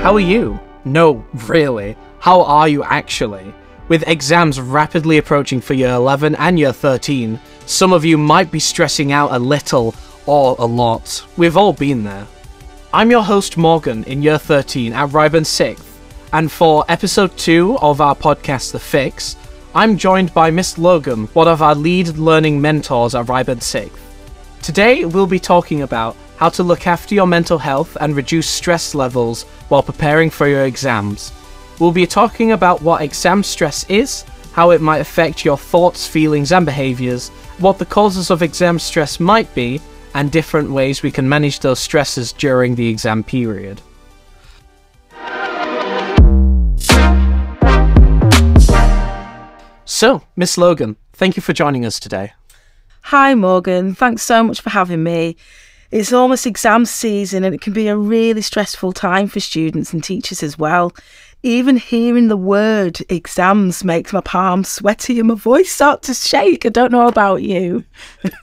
How are you? No, really. How are you actually? With exams rapidly approaching for year 11 and year 13, some of you might be stressing out a little or a lot. We've all been there. I'm your host Morgan in year 13 at Ryburn 6th, and for episode 2 of our podcast The Fix, I'm joined by Miss Logan, one of our lead learning mentors at Ryburn 6th. Today we'll be talking about how to look after your mental health and reduce stress levels while preparing for your exams. We'll be talking about what exam stress is, how it might affect your thoughts, feelings, and behaviours, what the causes of exam stress might be, and different ways we can manage those stresses during the exam period. So, Miss Logan, thank you for joining us today. Hi, Morgan. Thanks so much for having me. It's almost exam season and it can be a really stressful time for students and teachers as well. Even hearing the word exams makes my palms sweaty and my voice start to shake. I don't know about you.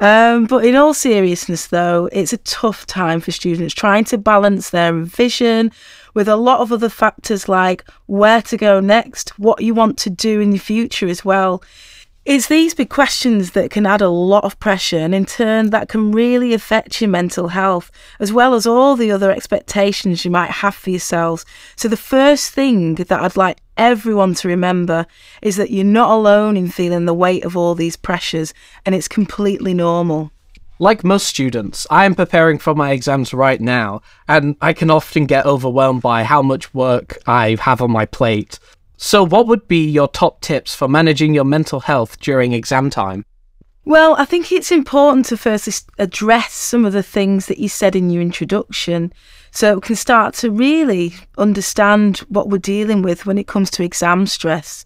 um, but in all seriousness, though, it's a tough time for students trying to balance their vision with a lot of other factors like where to go next, what you want to do in the future as well. It's these big questions that can add a lot of pressure, and in turn, that can really affect your mental health, as well as all the other expectations you might have for yourselves. So, the first thing that I'd like everyone to remember is that you're not alone in feeling the weight of all these pressures, and it's completely normal. Like most students, I am preparing for my exams right now, and I can often get overwhelmed by how much work I have on my plate. So, what would be your top tips for managing your mental health during exam time? Well, I think it's important to first address some of the things that you said in your introduction so we can start to really understand what we're dealing with when it comes to exam stress.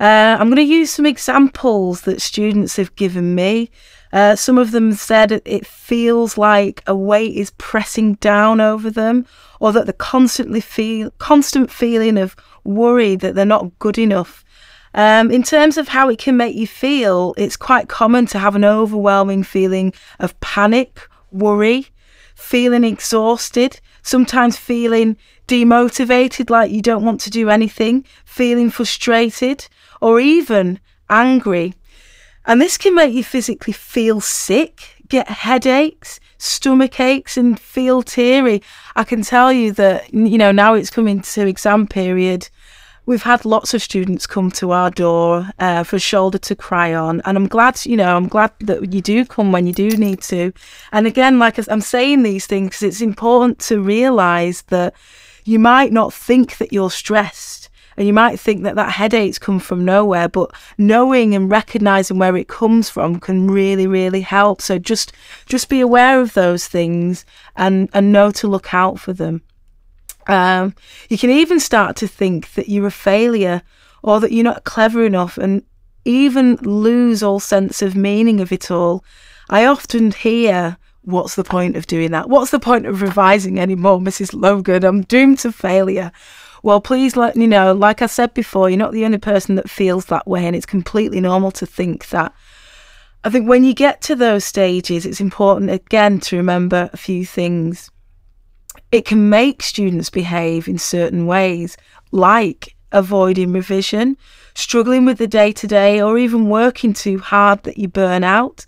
Uh, I'm going to use some examples that students have given me. Uh, some of them said it feels like a weight is pressing down over them, or that they constantly feel constant feeling of worry that they're not good enough. Um, in terms of how it can make you feel, it's quite common to have an overwhelming feeling of panic, worry, feeling exhausted, sometimes feeling demotivated, like you don't want to do anything, feeling frustrated, or even angry. And this can make you physically feel sick, get headaches, stomach aches, and feel teary. I can tell you that, you know, now it's coming to exam period. We've had lots of students come to our door uh, for shoulder to cry on, and I'm glad, you know, I'm glad that you do come when you do need to. And again, like I'm saying these things, it's important to realise that you might not think that you're stressed and you might think that that headache's come from nowhere, but knowing and recognizing where it comes from can really, really help. So just, just be aware of those things and, and know to look out for them. Um, you can even start to think that you're a failure or that you're not clever enough and even lose all sense of meaning of it all. I often hear, What's the point of doing that? What's the point of revising anymore, Mrs. Logan? I'm doomed to failure. Well, please let you know, like I said before, you're not the only person that feels that way, and it's completely normal to think that. I think when you get to those stages, it's important again to remember a few things. It can make students behave in certain ways, like avoiding revision, struggling with the day to day, or even working too hard that you burn out.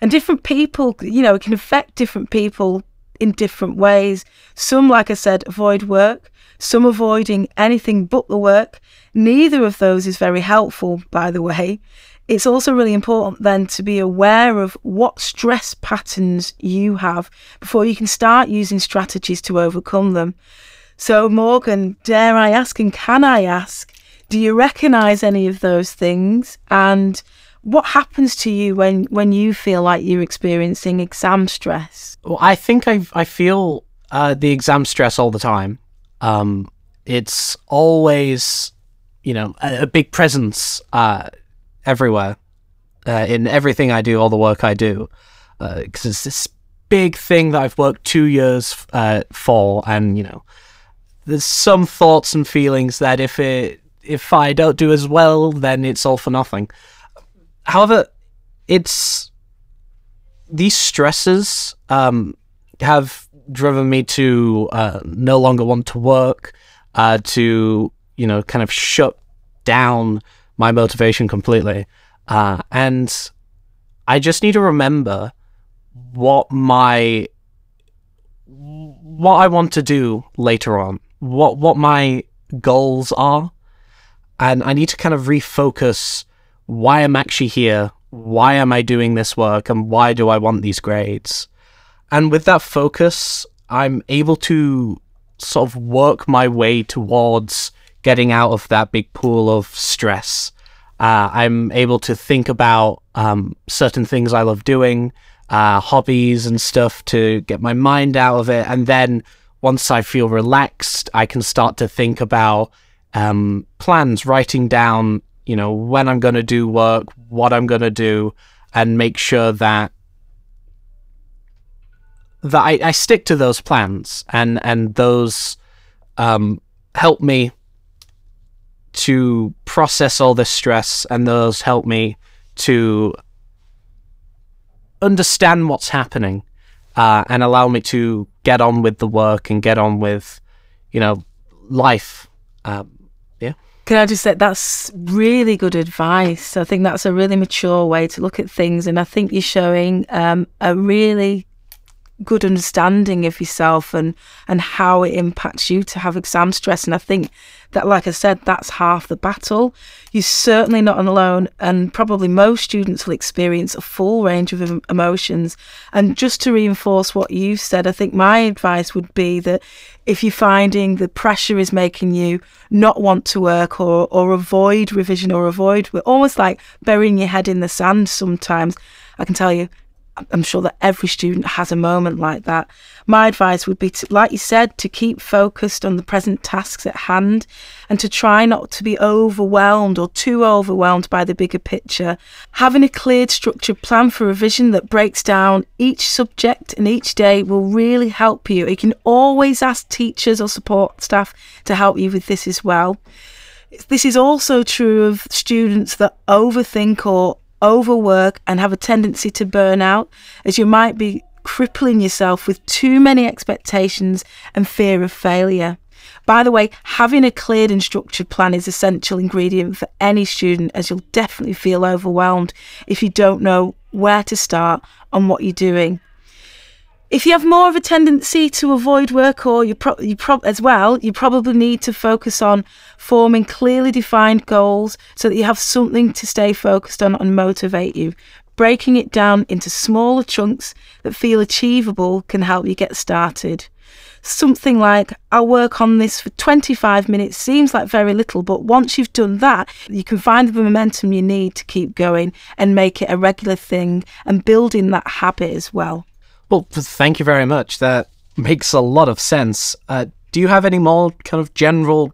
And different people, you know, it can affect different people in different ways. Some, like I said, avoid work, some avoiding anything but the work. Neither of those is very helpful, by the way. It's also really important then to be aware of what stress patterns you have before you can start using strategies to overcome them. So, Morgan, dare I ask and can I ask, do you recognize any of those things? And what happens to you when, when you feel like you're experiencing exam stress? Well, I think I, I feel uh, the exam stress all the time. Um, it's always, you know, a, a big presence uh, everywhere uh, in everything I do, all the work I do, because uh, it's this big thing that I've worked two years uh, for, and you know, there's some thoughts and feelings that if it if I don't do as well, then it's all for nothing. However, it's these stresses um, have driven me to uh, no longer want to work, uh, to you know, kind of shut down my motivation completely. Uh, and I just need to remember what my what I want to do later on, what what my goals are, and I need to kind of refocus why I'm actually here, why am I doing this work, and why do I want these grades. And with that focus, I'm able to sort of work my way towards getting out of that big pool of stress. Uh, I'm able to think about um, certain things I love doing, uh, hobbies and stuff to get my mind out of it. And then once I feel relaxed, I can start to think about um, plans, writing down, you know, when I'm going to do work, what I'm going to do, and make sure that that I, I stick to those plans and and those um, help me to process all this stress, and those help me to understand what's happening uh, and allow me to get on with the work and get on with, you know, life. Um, yeah. Can I just say that's really good advice? I think that's a really mature way to look at things, and I think you're showing um, a really good understanding of yourself and and how it impacts you to have exam stress. And I think that like I said that's half the battle. You're certainly not alone and probably most students will experience a full range of emotions. And just to reinforce what you said I think my advice would be that if you're finding the pressure is making you not want to work or or avoid revision or avoid we're almost like burying your head in the sand sometimes. I can tell you I'm sure that every student has a moment like that. My advice would be to, like you said, to keep focused on the present tasks at hand and to try not to be overwhelmed or too overwhelmed by the bigger picture. Having a cleared, structured plan for revision that breaks down each subject and each day will really help you. You can always ask teachers or support staff to help you with this as well. This is also true of students that overthink or overwork and have a tendency to burn out, as you might be crippling yourself with too many expectations and fear of failure. By the way, having a cleared and structured plan is essential ingredient for any student as you'll definitely feel overwhelmed if you don't know where to start and what you're doing. If you have more of a tendency to avoid work or you, pro- you pro- as well, you probably need to focus on forming clearly defined goals so that you have something to stay focused on and motivate you. Breaking it down into smaller chunks that feel achievable can help you get started. Something like, I'll work on this for 25 minutes seems like very little, but once you've done that, you can find the momentum you need to keep going and make it a regular thing and building that habit as well. Well, thank you very much. That makes a lot of sense. Uh, do you have any more kind of general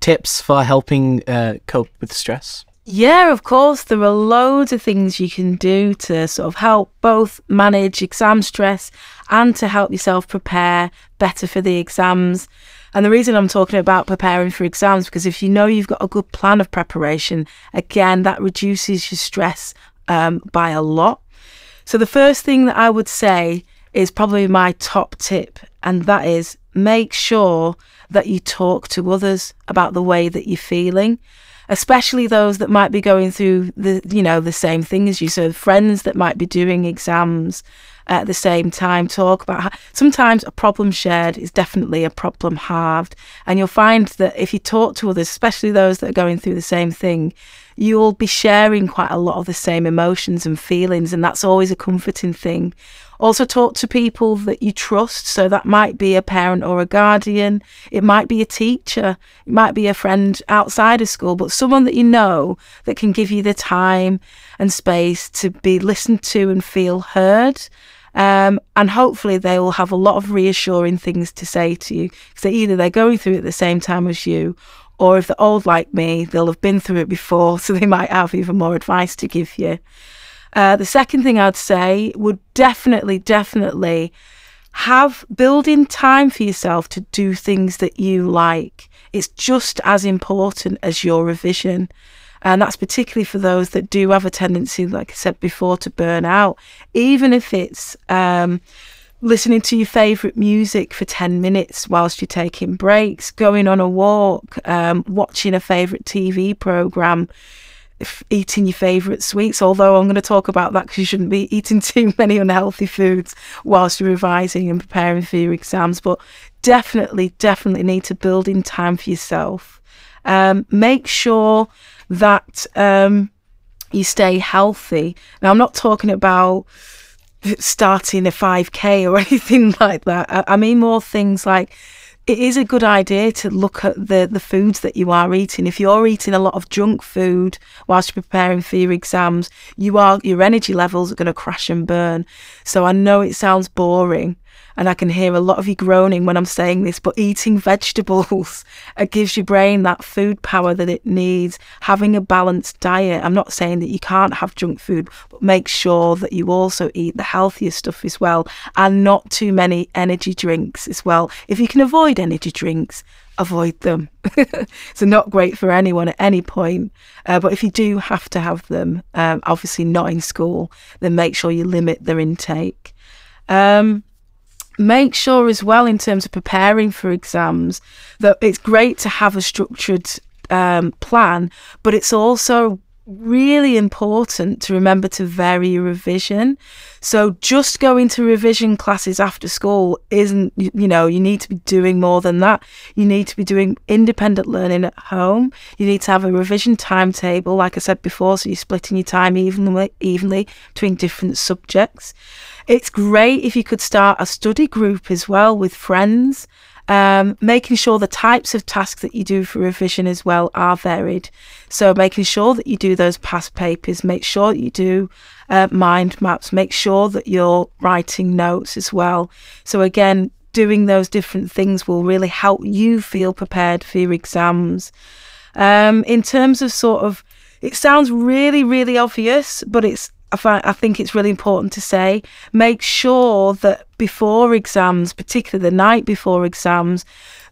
tips for helping uh, cope with stress? Yeah, of course. There are loads of things you can do to sort of help both manage exam stress and to help yourself prepare better for the exams. And the reason I'm talking about preparing for exams because if you know you've got a good plan of preparation, again, that reduces your stress um, by a lot. So, the first thing that I would say is probably my top tip, and that is make sure that you talk to others about the way that you're feeling, especially those that might be going through the you know the same thing as you. So friends that might be doing exams at the same time. Talk about how sometimes a problem shared is definitely a problem halved, and you'll find that if you talk to others, especially those that are going through the same thing, you'll be sharing quite a lot of the same emotions and feelings, and that's always a comforting thing. Also, talk to people that you trust. So, that might be a parent or a guardian, it might be a teacher, it might be a friend outside of school, but someone that you know that can give you the time and space to be listened to and feel heard. Um, and hopefully they will have a lot of reassuring things to say to you because either they're going through it at the same time as you or if they're old like me, they'll have been through it before, so they might have even more advice to give you. Uh, the second thing I'd say would definitely, definitely have building time for yourself to do things that you like. It's just as important as your revision. And that's particularly for those that do have a tendency, like I said before, to burn out. Even if it's um, listening to your favourite music for 10 minutes whilst you're taking breaks, going on a walk, um, watching a favourite TV programme, eating your favourite sweets. Although I'm going to talk about that because you shouldn't be eating too many unhealthy foods whilst you're revising and preparing for your exams. But definitely, definitely need to build in time for yourself. Um, make sure that um, you stay healthy. Now, I'm not talking about starting a 5k or anything like that. I, mean more things like it is a good idea to look at the, the foods that you are eating. If you're eating a lot of junk food whilst you're preparing for your exams, you are your energy levels are going to crash and burn. So I know it sounds boring, and I can hear a lot of you groaning when I'm saying this, but eating vegetables it gives your brain that food power that it needs. Having a balanced diet. I'm not saying that you can't have junk food, but make sure that you also eat the healthier stuff as well, and not too many energy drinks as well. If you can avoid energy drinks, avoid them. so not great for anyone at any point. Uh, but if you do have to have them, um, obviously not in school, then make sure you limit their intake. Um, make sure as well in terms of preparing for exams that it's great to have a structured um, plan, but it's also really important to remember to vary your revision. So just going to revision classes after school isn't, you know, you need to be doing more than that. You need to be doing independent learning at home. You need to have a revision timetable, like I said before, so you're splitting your time evenly, evenly between different subjects. It's great if you could start a study group as well with friends. Um, making sure the types of tasks that you do for revision as well are varied. So making sure that you do those past papers, make sure you do uh, mind maps, make sure that you're writing notes as well. So again, doing those different things will really help you feel prepared for your exams. Um, in terms of sort of, it sounds really, really obvious, but it's I, find, I think it's really important to say make sure that before exams, particularly the night before exams,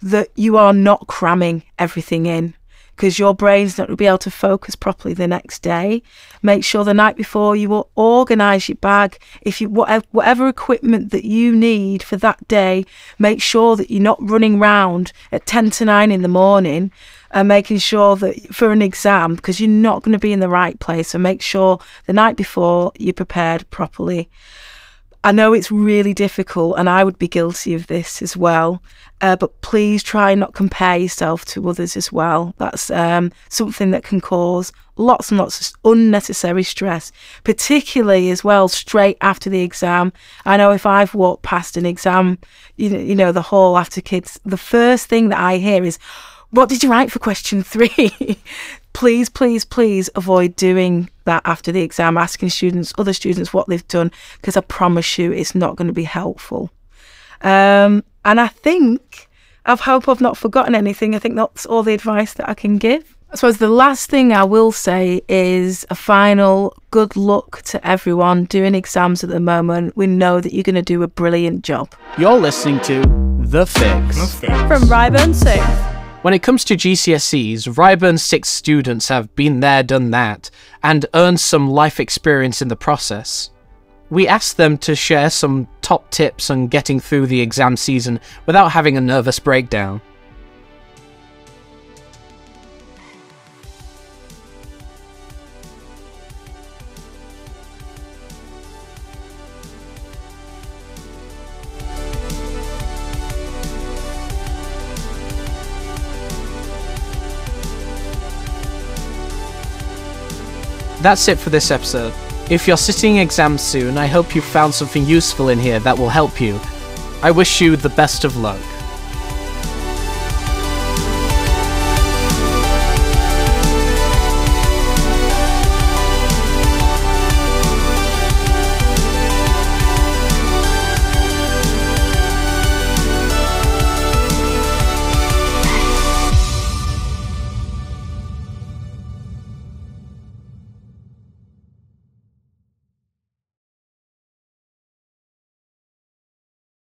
that you are not cramming everything in because your brain's not going to be able to focus properly the next day. Make sure the night before you will organise your bag. If you whatever, whatever equipment that you need for that day, make sure that you're not running round at ten to nine in the morning and making sure that for an exam because you're not going to be in the right place. So make sure the night before you're prepared properly. I know it's really difficult, and I would be guilty of this as well. Uh, but please try and not compare yourself to others as well. That's um, something that can cause lots and lots of unnecessary stress, particularly as well straight after the exam. I know if I've walked past an exam, you know, you know the hall after kids, the first thing that I hear is, "What did you write for question three? please, please, please avoid doing that after the exam, asking students, other students, what they've done, because I promise you it's not going to be helpful. Um, and I think, I hope I've not forgotten anything. I think that's all the advice that I can give. I suppose the last thing I will say is a final good luck to everyone doing exams at the moment. We know that you're going to do a brilliant job. You're listening to The Fix, the Fix. from Ryburn 6. When it comes to GCSEs, Ryburn 6 students have been there, done that, and earned some life experience in the process. We asked them to share some top tips on getting through the exam season without having a nervous breakdown. That's it for this episode. If you're sitting exams soon, I hope you found something useful in here that will help you. I wish you the best of luck.